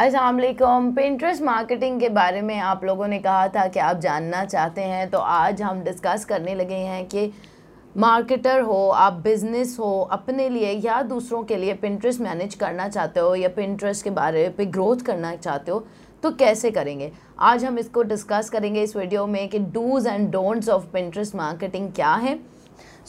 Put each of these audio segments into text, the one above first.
Aslam Pinterest marketing के बारे में आप लोगों ने कहा था कि आप जानना चाहते हैं तो आज हम डिस्कस करने लगे हैं कि मार्केटर हो, आप बिज़नेस हो, अपने लिए या दूसरों के लिए पिंट्रेस्ट मैनेज करना चाहते हो या पिंट्रेस्ट के बारे पे ग्रोथ करना चाहते हो तो कैसे करेंगे? आज हम इसको डिस्कस करेंगे इस वीडियो में कि dos and don'ts of Pinterest marketing क्या है।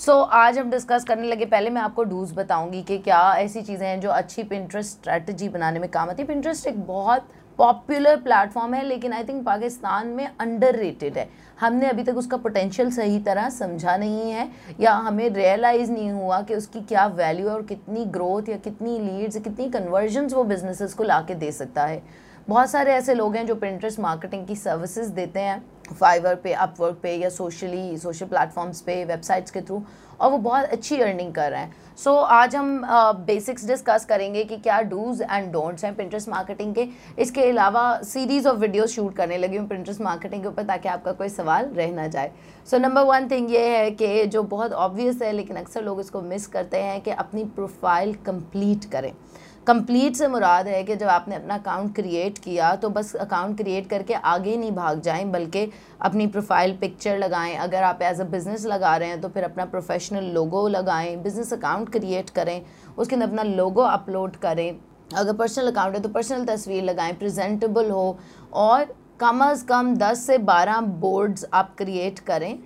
सो so, आज हम डिस्कस करने लगे पहले मैं आपको डूज बताऊँगी कि क्या ऐसी चीज़ें हैं जो अच्छी पिंट्रेस्ट स्ट्रेटजी बनाने में काम आती है। पिंट्रेस्ट एक बहुत पॉपुलर प्लेटफॉर्म है लेकिन आई थिंक पाकिस्तान में अंडर है। हमने अभी तक उसका पोटेंशियल सही तरह समझा नहीं है या हमें रियलाइज़ नहीं हुआ कि उसकी क्या वैल्यू है और कितनी ग्रोथ या कितनी लीड्स कितनी कन्वर्जन्स वो बिजनेसेस को ला के दे सकता है। बहुत सारे ऐसे लोग हैं जो पिंट्रेस्ट मार्केटिंग की सर्विसेज़ देते हैं। फाइवर पे अपवर्क पे या सोशली सोशल प्लेटफॉर्म्स पे वेबसाइट्स के थ्रू और वो बहुत अच्छी अर्निंग कर रहे हैं। सो so, आज हम बेसिक्स uh, डिस्कस करेंगे कि क्या डूज एंड डोंट्स हैं पिंट्रेस्ट मार्केटिंग के। इसके अलावा सीरीज़ ऑफ़ वीडियो शूट करने लगी हूँ पिंट्रेस्ट मार्केटिंग के ऊपर ताकि आपका कोई सवाल रह ना जाए। सो नंबर वन थिंग ये है कि जो बहुत ऑब्वियस है लेकिन अक्सर लोग इसको मिस करते हैं कि अपनी प्रोफ़ाइल कंप्लीट करें। कंप्लीट से मुराद है कि जब आपने अपना अकाउंट क्रिएट किया तो बस अकाउंट क्रिएट करके आगे नहीं भाग जाएँ, बल्कि अपनी प्रोफ़ाइल पिक्चर लगाएँ। अगर आप एज अ बिज़नेस लगा रहे हैं तो फिर अपना प्रोफेशनल लोगो लगाएँ बिज़नेस अकाउंट क्रिएट करें, उसके अंदर अपना लोगो अपलोड करें। अगर पर्सनल अकाउंट है तो पर्सनल तस्वीर लगाएँ प्रेजेंटेबल हो, और कम अज़ कम 10 से 12 बोर्ड्स आप क्रिएट करें।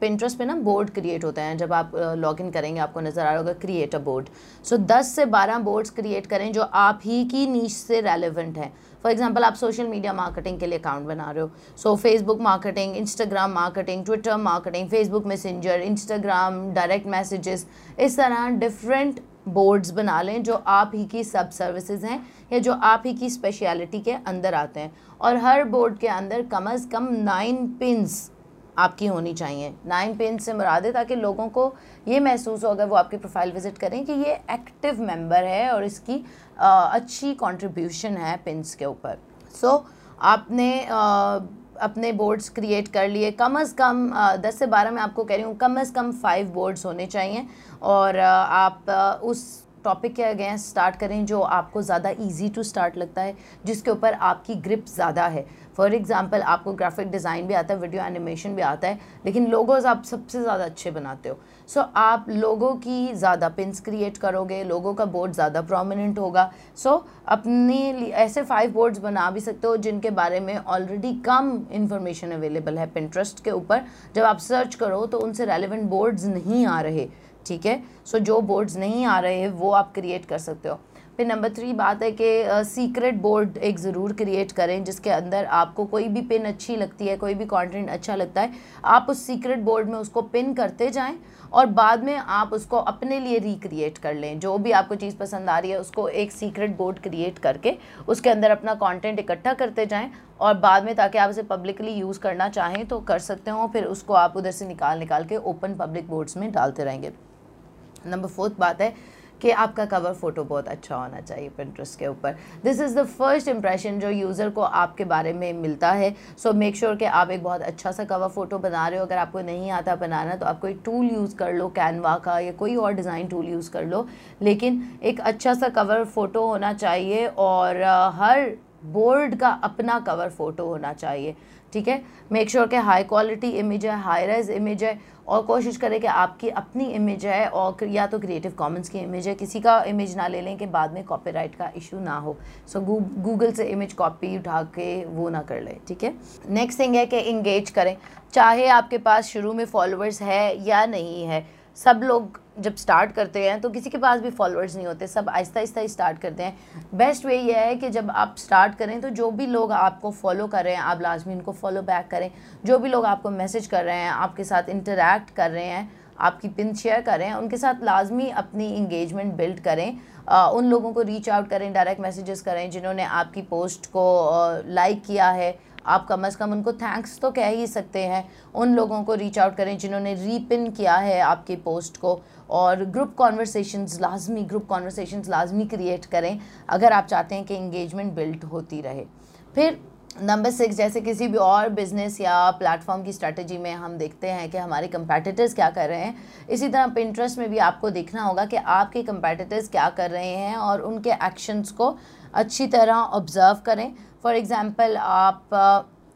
पिंट्रेस्ट पे ना बोर्ड क्रिएट होते हैं। जब आप लॉग इन करेंगे, आपको नज़र आ रहा होगा क्रिएट अ बोर्ड सो 10 से 12 बोर्ड्स क्रिएट करें जो आप ही की नीच से रेलिवेंट हैं। फॉर एग्जांपल आप सोशल मीडिया मार्केटिंग के लिए अकाउंट बना रहे हो। So Facebook marketing Instagram marketing Twitter marketing Facebook Messenger Instagram direct messages इस तरह डिफरेंट बोर्ड्स बना लें जो आप ही की सब सर्विसेज़ हैं या जो आप ही की स्पेशलिटी के अंदर आते हैं। और हर बोर्ड के अंदर कम अज़ कम नाइन पिंस आपकी होनी चाहिए। नाइन पिन से मुराद है ताकि लोगों को ये महसूस हो अगर वो आपकी प्रोफ़ाइल विज़िट करें कि ये एक्टिव मेंबर है और इसकी आ, अच्छी कंट्रीब्यूशन है पिंस के ऊपर। सो so, आपने आ, अपने बोर्ड्स क्रिएट कर लिए। कम अज़ कम दस से बारह मैं आपको कह रही हूँ कम अज़ कम फाइव बोर्ड्स होने चाहिए और आप उस टॉपिक के अगेंस्ट स्टार्ट करें जो आपको ज़्यादा इजी टू स्टार्ट लगता है जिसके ऊपर आपकी ग्रिप ज़्यादा है। फॉर एग्ज़ाम्पल आपको ग्राफिक डिज़ाइन भी आता है वीडियो एनिमेशन भी आता है लेकिन लोगोज़ आप सबसे ज़्यादा अच्छे बनाते हो। सो so, आप लोगों की ज़्यादा पिंस क्रिएट करोगे लोगों का बोर्ड ज़्यादा प्रोमिनेंट होगा। सो so, अपने ऐसे फाइव बोर्ड्स बना भी सकते हो जिनके बारे में ऑलरेडी कम इन्फॉर्मेशन अवेलेबल है पिंट्रस्ट के ऊपर। जब आप सर्च करो तो उनसे रेलिवेंट बोर्ड्स नहीं आ रहे। ठीक है? सो जो बोर्ड्स नहीं आ रहे हैं, वो आप क्रिएट कर सकते हो। फिर नंबर थ्री बात है कि सीक्रेट बोर्ड एक ज़रूर क्रिएट करें, जिसके अंदर आपको कोई भी पिन अच्छी लगती है, कोई भी कंटेंट अच्छा लगता है, आप उस सीक्रेट बोर्ड में उसको पिन करते जाएँ और बाद में आप उसको अपने लिए रिक्रिएट कर लें। जो भी आपको चीज़ पसंद आ रही है, उसको एक सीक्रेट बोर्ड क्रिएट करके उसके अंदर अपना कंटेंट इकट्ठा करते जाएँ और बाद में ताकि आप उसे पब्लिकली यूज़ करना चाहें तो कर सकते हो, फिर उसको आप उधर से निकाल निकाल के ओपन पब्लिक बोर्ड्स में डालते रहेंगे। नंबर फोर्थ बात है कि आपका कवर फ़ोटो बहुत अच्छा होना चाहिए पिंट्रेस्ट के ऊपर। This is the first impression जो यूज़र को आपके बारे में मिलता है। सो मेक श्योर कि आप एक बहुत अच्छा सा कवर फ़ोटो बना रहे हो। अगर आपको नहीं आता बनाना तो आप कोई टूल यूज़ कर लो कैनवा का या कोई और डिज़ाइन टूल यूज़ कर लो। लेकिन एक अच्छा सा कवर फ़ोटो होना चाहिए और हर बोर्ड का अपना कवर फ़ोटो होना चाहिए। ठीक है? मेक श्योर के हाई क्वालिटी इमेज है हाई रेज इमेज है और कोशिश करें कि आपकी अपनी इमेज है और या तो क्रिएटिव कॉमन्स की इमेज है। किसी का इमेज ना ले लें कि बाद में कॉपीराइट का इशू ना हो। सो गूगल से इमेज कॉपी उठा के वो ना कर लें, ठीक है? नेक्स्ट थिंग है कि इंगेज करें। चाहे आपके पास शुरू में फॉलोअर्स है या नहीं है सब लोग जब स्टार्ट करते हैं तो किसी के पास भी फॉलोअर्स नहीं होते सब आहिस्ता आहिस्ता ही स्टार्ट करते हैं। बेस्ट वे ये है कि जब आप स्टार्ट करें तो जो भी लोग आपको फॉलो कर रहे हैं आप लाजमी उनको फॉलो बैक करें। जो भी लोग आपको मैसेज कर रहे हैं आपके साथ इंटरेक्ट कर रहे हैं आपकी पिन शेयर करें उनके साथ लाजमी अपनी इंगेजमेंट बिल्ड करें। आ, उन लोगों को रीच आउट करें डायरेक्ट मैसेजेस करें जिन्होंने आपकी पोस्ट को लाइक किया है। आप कम अज़ कम उनको थैंक्स तो कह ही सकते हैं। उन लोगों को रीच आउट करें जिन्होंने रीपिन किया है आपकी पोस्ट को और ग्रुप कॉन्वर्सेशंस लाजमी ग्रुप कॉन्वर्सेशंस लाजमी क्रिएट करें अगर आप चाहते हैं कि इंगेजमेंट बिल्ड होती रहे। फिर नंबर सिक्स जैसे किसी भी और बिज़नेस या प्लेटफॉर्म की स्ट्रेटजी में हम देखते हैं कि हमारे कंपेटिटर्स क्या कर रहे हैं, इसी तरह पिंट्रेस्ट में भी आपको देखना होगा कि आपके कंपेटिटर्स क्या कर रहे हैं और उनके एक्शंस को अच्छी तरह ऑब्ज़र्व करें। फॉर एग्ज़ाम्पल आप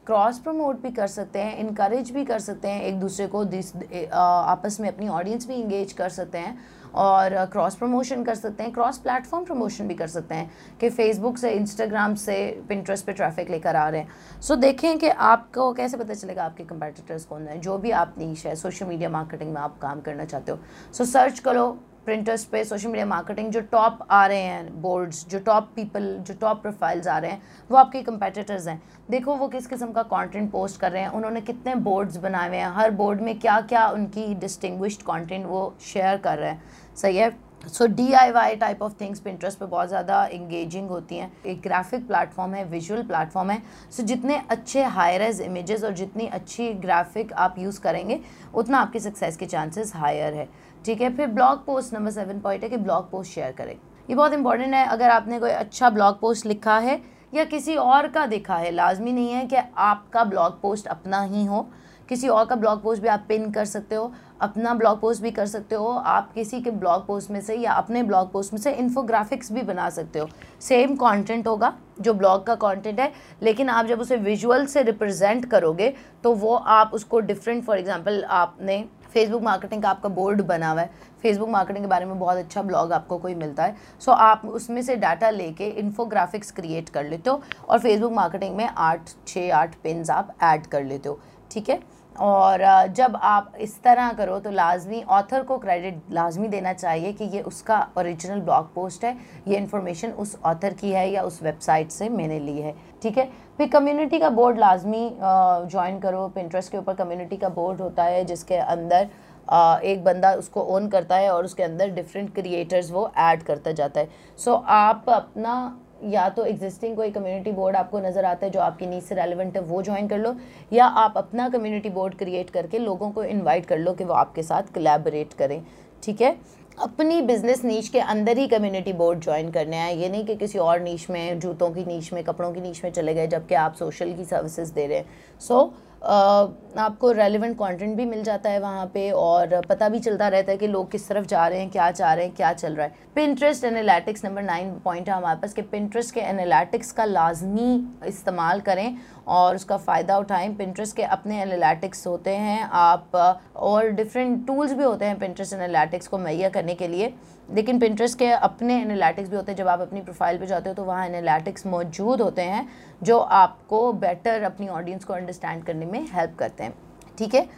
क्रॉस प्रमोट भी कर सकते हैं इनक्रेज भी कर सकते हैं एक दूसरे को दिस आपस में अपनी ऑडियंस भी इंगेज कर सकते हैं और क्रॉस प्रमोशन कर सकते हैं क्रॉस प्लेटफॉर्म प्रमोशन भी कर सकते हैं कि फेसबुक से इंस्टाग्राम से पिंट्रेस्ट पे ट्रैफ़िक लेकर आ रहे हैं। सो so, देखें कि आपको कैसे पता चलेगा आपके कंपेटिटर्स कौन है? जो भी आप नीच है सोशल मीडिया मार्केटिंग में आप काम करना चाहते हो। सो so, सर्च करो प्रिंटर्स पे सोशल मीडिया मार्केटिंग जो टॉप आ रहे हैं बोर्ड्स जो टॉप पीपल जो टॉप प्रोफाइल्स आ रहे हैं, वो आपके कंपेटिटर्स हैं। देखो वो किस किस्म का कंटेंट पोस्ट कर रहे हैं, उन्होंने कितने बोर्ड्स बनाए हुए हैं, हर बोर्ड में क्या क्या उनकी डिस्टिंग्विश्ड कंटेंट वो शेयर कर रहे हैं। सही है? So D I Y type of things Pinterest पे बहुत ज़्यादा इंगेजिंग होती हैं। एक ग्राफिक प्लेटफॉर्म है विजुअल प्लेटफॉर्म है। सो so, जितने अच्छे हायर एज इमेजेस और जितनी अच्छी ग्राफिक आप यूज़ करेंगे उतना आपकी सक्सेस के चांसेस हायर है। ठीक है? फिर blog post number seven point है कि ब्लॉग पोस्ट शेयर करें। ये बहुत इंपॉर्टेंट है। अगर आपने कोई अच्छा ब्लॉग पोस्ट लिखा है या किसी और का देखा है लाजमी नहीं है कि आपका ब्लॉग पोस्ट अपना ही हो। किसी और का ब्लॉग पोस्ट भी आप पिन कर सकते हो। अपना ब्लॉग पोस्ट भी कर सकते हो आप किसी के ब्लॉग पोस्ट में से या अपने ब्लॉग पोस्ट में से इन्फोग्राफिक्स भी बना सकते हो। सेम कंटेंट होगा जो ब्लॉग का कंटेंट है लेकिन आप जब उसे विजुअल से रिप्रेजेंट करोगे तो वो आप उसको डिफरेंट फॉर एग्जांपल आपने फेसबुक मार्केटिंग का आपका बोर्ड बना हुआ है। फेसबुक मार्केटिंग के बारे में बहुत अच्छा ब्लॉग आपको कोई मिलता है। सो so, आप उसमें से डाटा लेके इन्फोग्राफिक्स क्रिएट कर लेते हो और फेसबुक मार्केटिंग में आठ छः आठ पिन्स आप ऐड कर लेते हो। ठीक है? और जब आप इस तरह करो तो लाजमी ऑथर को क्रेडिट लाजमी देना चाहिए कि ये उसका ओरिजिनल ब्लॉग पोस्ट है ये इन्फॉर्मेशन उस ऑथर की है या उस वेबसाइट से मैंने ली है ठीक है? फिर कम्युनिटी का बोर्ड लाजमी ज्वाइन करो पिंट्रेस्ट के ऊपर कम्युनिटी का बोर्ड होता है जिसके अंदर आ, एक बंदा उसको ओन करता है और उसके अंदर डिफरेंट क्रिएटर्स वो ऐड करता जाता है। सो so, आप अपना या तो एग्जिस्टिंग कोई कम्युनिटी बोर्ड आपको नज़र आता है जो आपकी नीड से रेलिवेंट है वो ज्वाइन कर लो या आप अपना कम्युनिटी बोर्ड क्रिएट करके लोगों को इनवाइट कर लो कि वो आपके साथ कलेबरेट करें ठीक है? अपनी बिज़नेस नीच के अंदर ही कम्युनिटी बोर्ड ज्वाइन करने हैं। ये नहीं कि किसी और नीच में जूतों की नीच में कपड़ों की नीच में चले गए जबकि आप सोशल की सर्विसेज़ दे रहे हैं। सो so, आपको रेलिवेंट कंटेंट भी मिल जाता है वहाँ पे और पता भी चलता रहता है कि लोग किस तरफ़ जा रहे हैं, क्या चाह रहे हैं, क्या चल रहा है। Pinterest analytics number nine point है हमारे पास कि पिंट्रेस्ट के एनालिटिक्स का लाजमी इस्तेमाल करें और उसका फ़ायदा उठाएँ। पिंट्रेस्ट के अपने एनालिटिक्स होते हैं, आप और डिफरेंट टूल्स भी होते हैं पिंट्रेस्ट एनालिटिक्स को मुहैया करने के लिए। लेकिन पिंट्रेस्ट के अपने एनालिटिक्स भी होते हैं। जब आप अपनी प्रोफ़ाइल पे जाते हो तो वहाँ एनालिटिक्स मौजूद होते हैं, जो आपको बेटर अपनी ऑडियंस को अंडरस्टैंड करने में हेल्प करते हैं। ठीक है?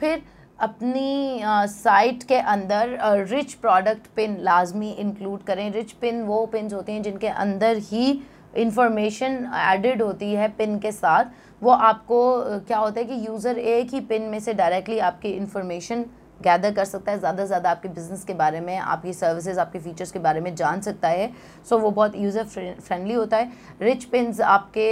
फिर अपनी साइट के अंदर रिच प्रोडक्ट पिन लाजमी इंक्लूड करें। रिच पिन वो पिन होते हैं जिनके अंदर ही इंफॉर्मेशन एडेड होती है पिन के साथ। वो आपको क्या होता है कि यूज़र एक ही पिन में से डायरेक्टली आपकी इंफॉर्मेशन गैदर कर सकता है ज़्यादा से ज़्यादा आपके बिज़नेस के बारे में आपकी सर्विसेज़ आपके फीचर्स के बारे में जान सकता है। सो so, वो बहुत यूज़र फ्रेंडली होता है। रिच पिन्स आपके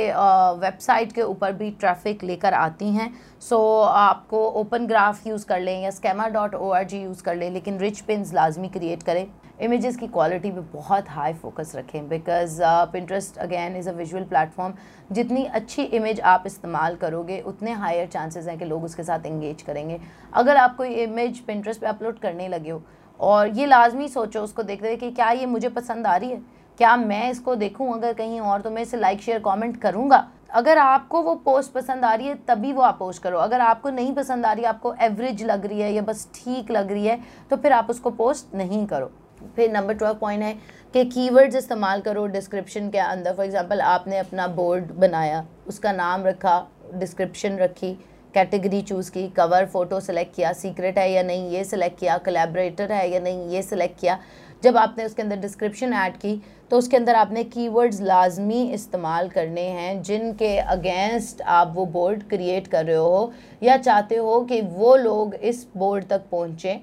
वेबसाइट के ऊपर भी ट्रैफ़िक लेकर आती हैं। सो so, आपको ओपन ग्राफ यूज़ कर लें या schema dot O R G use कर लें लेकिन रिच पिन्स लाजमी क्रिएट करें। इमेजेस की क्वालिटी पे बहुत हाई फोकस रखें because Pinterest again is a visual platform जितनी अच्छी इमेज आप इस्तेमाल करोगे, उतने हायर चांसेस हैं कि लोग उसके साथ इंगेज करेंगे। अगर आप कोई इमेज पिंट्रस्ट पे अपलोड करने लगे हो, और ये लाजमी सोचो, उसको देखते हुए कि क्या ये मुझे पसंद आ रही है? क्या मैं इसको देखूँ अगर कहीं और तो मैं इसे लाइक शेयर कॉमेंट करूँगा? अगर आपको वो पोस्ट पसंद आ रही है, तभी वो आप पोस्ट करो। अगर आपको नहीं पसंद आ रही है आपको एवरेज लग रही है या बस ठीक लग रही है तो फिर आप उसको पोस्ट नहीं करो। फिर नंबर ट्वेल्व पॉइंट है कि कीवर्ड्स इस्तेमाल करो डिस्क्रिप्शन के अंदर। फॉर एग्जांपल आपने अपना बोर्ड बनाया, उसका नाम रखा डिस्क्रिप्शन रखी कैटेगरी चूज़ की कवर फ़ोटो सेलेक्ट किया सीक्रेट है या नहीं, ये सिलेक्ट किया कोलेबरेटर है या नहीं, ये सिलेक्ट किया। जब आपने उसके अंदर डिस्क्रिप्शन ऐड की तो उसके अंदर आपने कीवर्ड्स लाजमी इस्तेमाल करने हैं, जिनके अगेंस्ट आप वो बोर्ड क्रिएट कर रहे हो या चाहते हो कि वो लोग इस बोर्ड तक पहुँचें।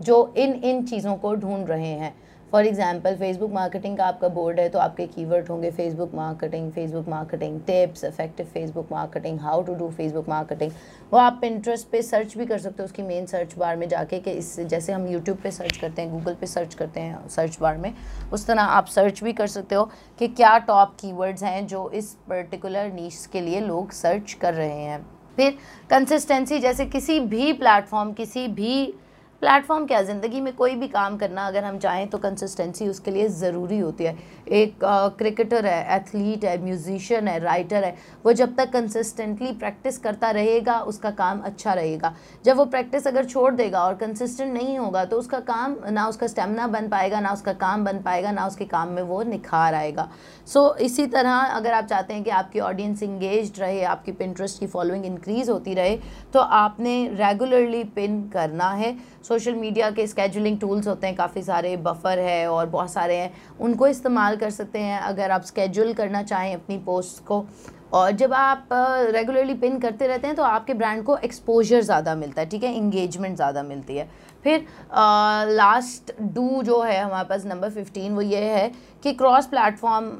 जो इन इन चीज़ों को ढूंढ रहे हैं। फॉर एग्जांपल फेसबुक मार्केटिंग का आपका बोर्ड है तो आपके कीवर्ड होंगे Facebook marketing Facebook marketing tips effective Facebook marketing how to do Facebook marketing वो आप इंटरेस्ट पे सर्च भी कर सकते हो, उसकी मेन सर्च बार में जाके कि इस, जैसे हम यूट्यूब पे सर्च करते हैं गूगल पे सर्च करते हैं सर्च बार में, उस तरह आप सर्च भी कर सकते हो कि क्या टॉप कीवर्ड्स हैं जो इस पर्टिकुलर नीच के लिए लोग सर्च कर रहे हैं। फिर कंसिस्टेंसी जैसे किसी भी प्लेटफॉर्म किसी भी प्लेटफॉर्म क्या ज़िंदगी में कोई भी काम करना अगर हम चाहें तो कंसिस्टेंसी उसके लिए ज़रूरी होती है। एक क्रिकेटर है एथलीट है म्यूजिशियन है राइटर है वो जब तक कंसिस्टेंटली प्रैक्टिस करता रहेगा उसका काम अच्छा रहेगा। जब वो प्रैक्टिस अगर छोड़ देगा और कंसिस्टेंट नहीं होगा तो उसका काम ना उसका स्टेमिना बन पाएगा ना उसका काम बन पाएगा ना उसके काम में वो निखार आएगा। सो so, इसी तरह अगर आप चाहते हैं कि आपकी ऑडियंस इंगेज रहे आपकी पिंट्रस्ट की फॉलोइंग इंक्रीज़ होती रहे तो आपने रेगुलरली पिन करना है। सोशल मीडिया के स्केजुलिंग टूल्स होते हैं काफ़ी सारे बफर है और बहुत सारे हैं उनको इस्तेमाल कर सकते हैं, अगर आप स्केजूल करना चाहें अपनी पोस्ट को। और जब आप रेगुलरली पिन करते रहते हैं तो आपके ब्रांड को एक्सपोजर ज़्यादा मिलता है, ठीक है? इंगेजमेंट ज़्यादा मिलती है। फिर लास्ट डू जो है हमारे पास नंबर फिफ्टीन वो ये है कि क्रॉस प्लेटफॉर्म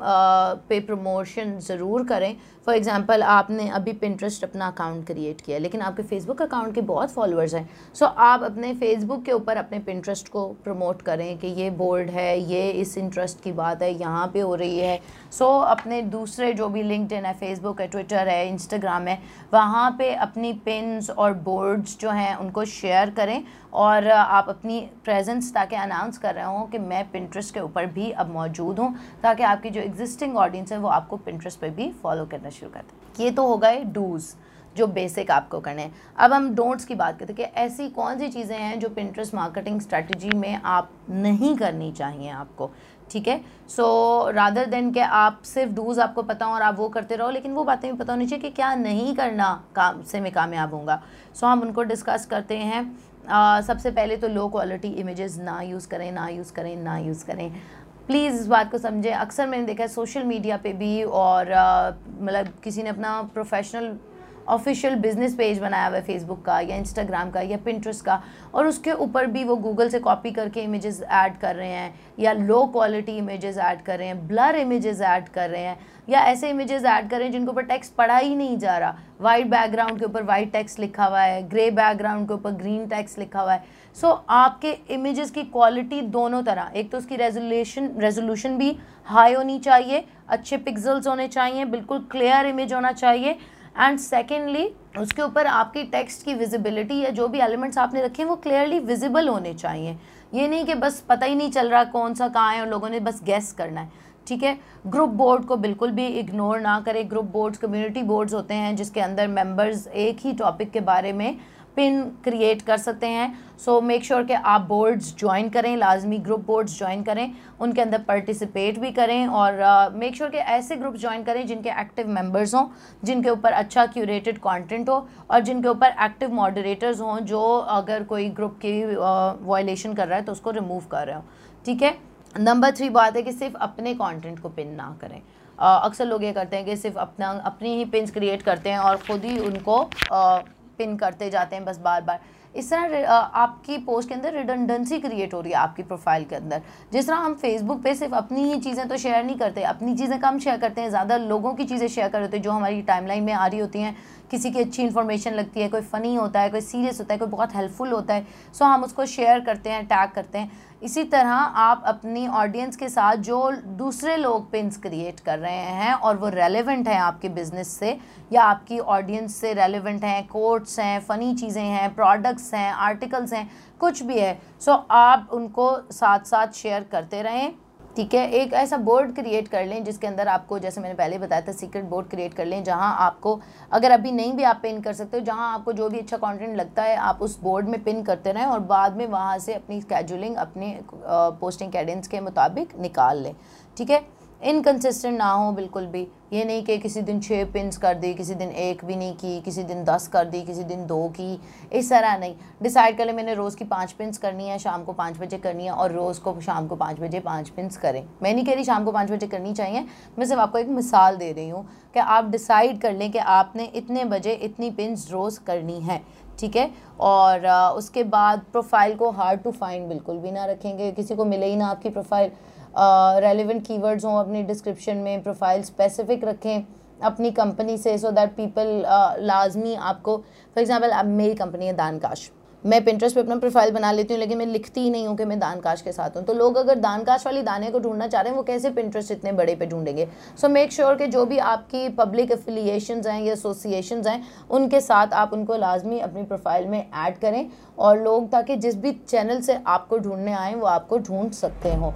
पे प्रमोशन ज़रूर करें। फॉर एग्ज़ाम्पल आपने अभी पिंट्रस्ट अपना अकाउंट क्रिएट किया लेकिन आपके फेसबुक अकाउंट के बहुत फॉलोअर्स हैं। सो so, आप अपने फेसबुक के ऊपर अपने पिंट्रस्ट को प्रमोट करें कि ये बोर्ड है ये इस इंटरेस्ट की बात है यहाँ पे हो रही है। सो so, अपने दूसरे जो भी लिंकड है फेसबुक है ट्विटर है इंस्टाग्राम है वहाँ पर अपनी पिन्स और बोर्ड्स जो हैं उनको शेयर करें और आप अपनी प्रेजेंस ताकि अनाउंस कर रहे हो कि मैं पिंट्रस्ट के ऊपर भी अब मौजूद हूँ ताकि आपकी जो एग्जिस्टिंग ऑडियंस है वो आपको पिंट्रस्ट पे भी फॉलो करना शुरू कर दें। ये तो हो गए डूज़ जो बेसिक आपको करने हैं। अब हम डोंट्स की बात करते हैं कि ऐसी कौन सी चीज़ें हैं जो पिंट्रस्ट मार्केटिंग स्ट्रेटजी में आप नहीं करनी चाहिए आपको ठीक है? सो रादर देन के आप सिर्फ़ डूज आपको पता हो और आप वो करते रहो लेकिन वो बातें भी पता होनी चाहिए कि क्या नहीं करना काम से मैं कामयाब हूँगा सो so, हम उनको डिस्कस करते हैं। आ, सबसे पहले तो लो क्वालिटी इमेजेस ना यूज़ करें ना यूज़ करें ना यूज़ करें। प्लीज़ इस बात को समझें। अक्सर मैंने देखा है सोशल मीडिया पे भी और मतलब किसी ने अपना प्रोफेशनल ऑफिशियल बिज़नेस पेज बनाया हुआ है फेसबुक का या इंस्टाग्राम का या पिंट्रेस्ट का और उसके ऊपर भी वो गूगल से कॉपी करके इमेजेस ऐड कर रहे हैं या लो क्वालिटी इमेजेस ऐड कर रहे हैं ब्लर इमेजेस ऐड कर रहे हैं या ऐसे इमेजेस ऐड कर रहे हैं जिनके ऊपर टेक्स्ट पढ़ा ही नहीं जा रहा। वाइट बैकग्राउंड के ऊपर वाइट टेक्स्ट लिखा हुआ है ग्रे बैकग्राउंड के ऊपर ग्रीन टेक्स्ट लिखा हुआ है। सो so, आपके इमेजेस की क्वालिटी दोनों तरह। एक तो उसकी रेजोल्यूशन रेजोल्यूशन भी हाई होनी चाहिए अच्छे पिक्सल्स होने चाहिए बिल्कुल क्लियर इमेज होना चाहिए एंड सेकेंडली उसके ऊपर आपकी टेक्स्ट की विजिबिलिटी या जो भी एलिमेंट्स आपने रखे हैं, वो क्लियरली विजिबल होने चाहिए। ये नहीं कि बस पता ही नहीं चल रहा कौन सा कहाँ है और लोगों ने बस गैस करना है, ठीक है? ग्रुप बोर्ड को बिल्कुल भी इग्नोर ना करें। ग्रुप बोर्ड्स कम्युनिटी बोर्ड्स होते हैं जिसके अंदर मेंबर्स एक ही टॉपिक के बारे में पिन क्रिएट कर सकते हैं। सो मेक श्योर कि आप बोर्ड्स ज्वाइन करें लाजमी ग्रुप बोर्ड्स ज्वाइन करें उनके अंदर पार्टिसिपेट भी करें और मेक uh, श्योर sure कि ऐसे ग्रुप ज्वाइन करें जिनके एक्टिव मेंबर्स हों जिनके ऊपर अच्छा क्यूरेटेड कंटेंट हो और जिनके ऊपर एक्टिव मॉडरेटर्स हों जो अगर कोई ग्रुप की वायलेशन uh, कर रहा है तो उसको रिमूव कर रहे हो। ठीक है? नंबर थ्री बात है कि सिर्फ़ अपने कंटेंट को पिन ना करें। अक्सर लोग ये करते हैं कि सिर्फ़ अपना अपनी ही पिन्स क्रिएट करते हैं और ख़ुद ही उनको पिन करते जाते हैं बस बार बार। इस तरह आपकी पोस्ट के अंदर रिडंडेंसी क्रिएट हो रही है आपकी प्रोफ़ाइल के अंदर। जिस तरह हम फेसबुक पे सिर्फ़ अपनी ही चीज़ें तो शेयर नहीं करते, अपनी चीज़ें कम शेयर करते हैं, ज़्यादा लोगों की चीज़ें शेयर कर होते हैं जो हमारी टाइमलाइन में आ रही होती हैं। किसी की अच्छी इन्फॉर्मेशन लगती है, कोई फ़नी होता है, कोई सीरियस होता है, कोई बहुत हेल्पफुल होता है सो हम उसको शेयर करते हैं टैग करते हैं। इसी तरह आप अपनी ऑडियंस के साथ जो दूसरे लोग पिंस क्रिएट कर रहे हैं और वो रेलेवेंट हैं आपके बिज़नेस से, या आपकी ऑडियंस से रेलेवेंट हैं कोट्स हैं फ़नी चीज़ें हैं प्रोडक्ट्स हैं आर्टिकल्स हैं, कुछ भी है सो आप उनको साथ साथ शेयर करते रहें। ठीक है, एक ऐसा बोर्ड क्रिएट कर लें जिसके अंदर आपको, जैसे मैंने पहले बताया था सीक्रेट बोर्ड क्रिएट कर लें जहाँ आपको, अगर अभी नहीं भी आप पिन कर सकते हो, जहाँ आपको जो भी अच्छा कंटेंट लगता है, आप उस बोर्ड में पिन करते रहें और बाद में वहाँ से अपनी स्केजुलिंग अपने पोस्टिंग कैडेंस के मुताबिक निकाल लें, ठीक है? इनकन्सिस्टेंट ना हो बिल्कुल भी। ये नहीं कि किसी दिन छः पिंस कर दी, किसी दिन एक भी नहीं की, किसी दिन दस कर दी, किसी दिन दो की, इस तरह नहीं। डिसाइड कर ले, मैंने रोज़ की पाँच पिंस करनी है, शाम को पाँच बजे करनी है और रोज़ को शाम को पाँच बजे पाँच पिंस करें। मैं नहीं कह रही शाम को पाँच बजे करनी चाहिए, मैं सिर्फ़ आपको एक मिसाल दे रही हूँ कि आप डिसाइड कर लें कि आपने इतने बजे इतनी पिंस रोज़ करनी है। ठीक है? और उसके बाद प्रोफ़ाइल को हार्ड टू फाइंड बिल्कुल भी ना रखेंगे। किसी को मिले ही ना आपकी प्रोफ़ाइल रेलिवेंट कीवर्ड्स हों अपनी डिस्क्रिप्शन में प्रोफ़ाइल स्पेसिफिक रखें अपनी कंपनी से सो दैट पीपल लाजमी आपको फॉर एग्जांपल अब मेरी कंपनी है दानकाश। मैं पिंट्रेस्ट पे अपना प्रोफ़ाइल बना लेती हूँ, लेकिन मैं लिखती ही नहीं हूँ कि मैं दानकाश के साथ हूँ। तो लोग अगर दानकाश वाली दाने को ढूंढना चाह रहे हैं, वो कैसे पिंट्रेस्ट इतने बड़े पे ढूंढेंगे? सो मेक श्योर कि जो भी आपकी पब्लिक एफिलिएशन हैं या एसोसिएशन हैं, उनके साथ आप उनको लाजमी अपनी प्रोफ़ाइल में ऐड करें और लोग ताकि जिस भी चैनल से आपको ढूँढने आएँ, वो आपको ढूंढ सकते हों।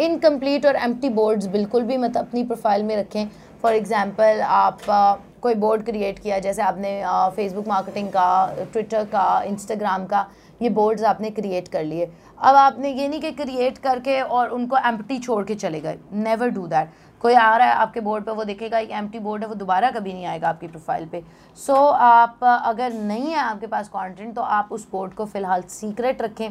इनकम्प्लीट और एम्प्टी बोर्ड्स बिल्कुल भी मत अपनी प्रोफ़ाइल में रखें। फॉर एग्ज़ाम्पल आप कोई बोर्ड क्रिएट किया जैसे आपने फेसबुक मार्केटिंग का ट्विटर का इंस्टाग्राम का ये बोर्ड्स आपने क्रिएट कर लिए। अब आपने ये नहीं कि क्रिएट करके और उनको एम्प्टी छोड़ के चले गए। नेवर डू दैट कोई आ रहा है आपके बोर्ड पे वो देखेगा एक एम्प्टी बोर्ड है वो दोबारा कभी नहीं आएगा आपकी प्रोफ़ाइल पे। सो so, आप अगर नहीं है आपके पास कंटेंट तो आप उस बोर्ड को फ़िलहाल सीक्रेट रखें।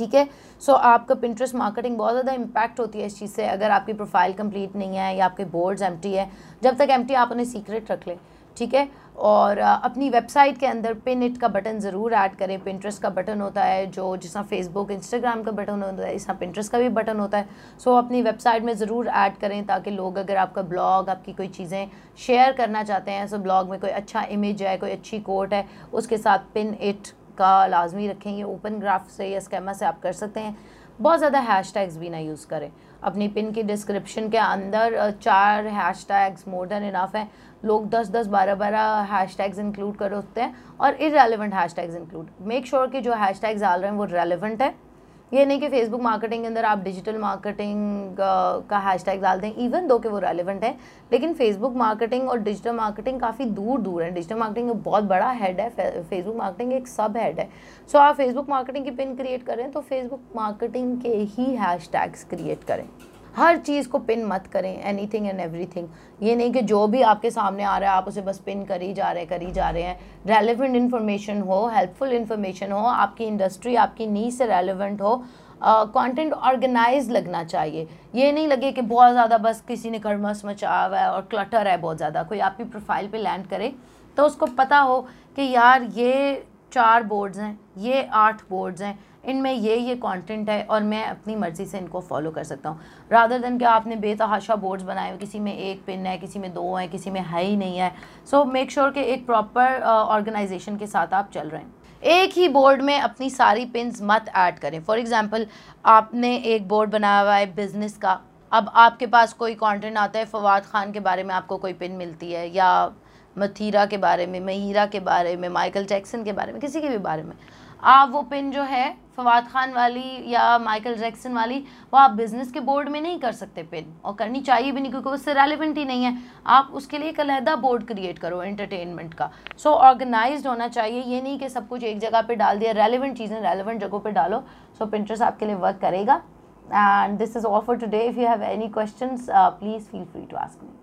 ठीक है? सो आपका पिंट्रेस्ट मार्केटिंग बहुत ज़्यादा इम्पैक्ट होती है इस चीज़ से, अगर आपकी प्रोफ़ाइल कंप्लीट नहीं है या आपके बोर्ड्स एम्प्टी है, जब तक एम्प्टी आप उन्हें सीक्रेट रख लें, ठीक है? और अपनी वेबसाइट के अंदर पिन इट का बटन ज़रूर ऐड करें। पिंट्रेस्ट का बटन होता है, जो जिस फेसबुक इंस्टाग्राम का बटन होता है, इस तरह का भी बटन होता है। सो अपनी वेबसाइट में ज़रूर ऐड करें ताकि लोग अगर आपका ब्लॉग आपकी कोई चीज़ें शेयर करना चाहते हैं सो ब्लॉग में कोई अच्छा इमेज है, कोई अच्छी कोट है, उसके साथ पिन इट का लाजमी रखें, ये ओपन ग्राफ से या स्कैमा से आप कर सकते हैं। बहुत ज़्यादा हैश टैग्स भी ना यूज़ करें। अपनी पिन की डिस्क्रिप्शन के अंदर चार hash tags more than enough हैं। लोग दस दस बारह बारह हैश टैग्स इंक्लूड कर होते हैं और irrelevant hash tags include make sure कि जो हैश टैग्स डाल रहे हैं वो रेलिवेंट है। ये नहीं कि फेसबुक मार्केटिंग के अंदर आप डिजिटल मार्केटिंग का हैश टैग डाल दें इवन दो कि वो रेलिवेंट है, लेकिन फेसबुक मार्केटिंग और डिजिटल मार्केटिंग काफ़ी दूर दूर है डिजिटल मार्केटिंग बहुत बड़ा हेड है फेसबुक मार्केटिंग एक सब हेड है। सो आप फेसबुक मार्केटिंग की पिन क्रिएट करें तो फेसबुक मार्केटिंग के ही हैश क्रिएट करें। हर चीज़ को पिन मत करें anything and everything ये नहीं कि जो भी आपके सामने आ रहा है आप उसे बस पिन कर ही जा रहे कर ही जा रहे हैं। रेलिवेंट इन्फॉर्मेशन हो हेल्पफुल इन्फॉर्मेशन हो आपकी इंडस्ट्री आपकी नी से रेलिवेंट हो कंटेंट uh, ऑर्गेनाइज लगना चाहिए। ये नहीं लगे कि बहुत ज़्यादा बस किसी ने कर्मस मचा हुआ है और क्लटर है बहुत ज़्यादा। कोई आपकी प्रोफ़ाइल पे लैंड करे तो उसको पता हो कि यार ये चार बोर्ड्स हैं ये आठ बोर्ड्स हैं इनमें ये ये कंटेंट है और मैं अपनी मर्ज़ी से इनको फॉलो कर सकता हूँ। रादर देन कि आपने बेतहाशा बोर्ड्स बनाए हुए, किसी में एक पिन है, किसी में दो है, किसी में है ही नहीं है। सो मेक श्योर कि एक प्रॉपर ऑर्गेनाइजेशन के साथ आप चल रहे हैं। एक ही बोर्ड में अपनी सारी पिंस मत ऐड करें। फॉर एग्ज़ाम्पल आपने एक बोर्ड बनाया हुआ है बिज़नेस का। अब आपके पास कोई कंटेंट आता है, फवाद ख़ान के बारे में आपको कोई पिन मिलती है या मथीरा के बारे में, महीरा के बारे में माइकल जैक्सन के बारे में, किसी के भी बारे में। आप वो पिन जो है फवाद खान वाली या माइकल जैक्सन वाली वो आप बिज़नेस के बोर्ड में नहीं कर सकते पिन और करनी चाहिए भी नहीं क्योंकि उससे रेलिवेंट ही नहीं है। आप उसके लिए एक अलहदा बोर्ड क्रिएट करो एंटरटेनमेंट का। सो so, ऑर्गेनाइज होना चाहिए ये नहीं कि सब कुछ एक जगह पर डाल दिया रेलिवेंट चीज़ें रेलिवेंट जगहों पर डालो सो so, पिंट्रेस्ट आपके लिए वर्क करेगा। And this is all for today if you have any question please feel free to ask me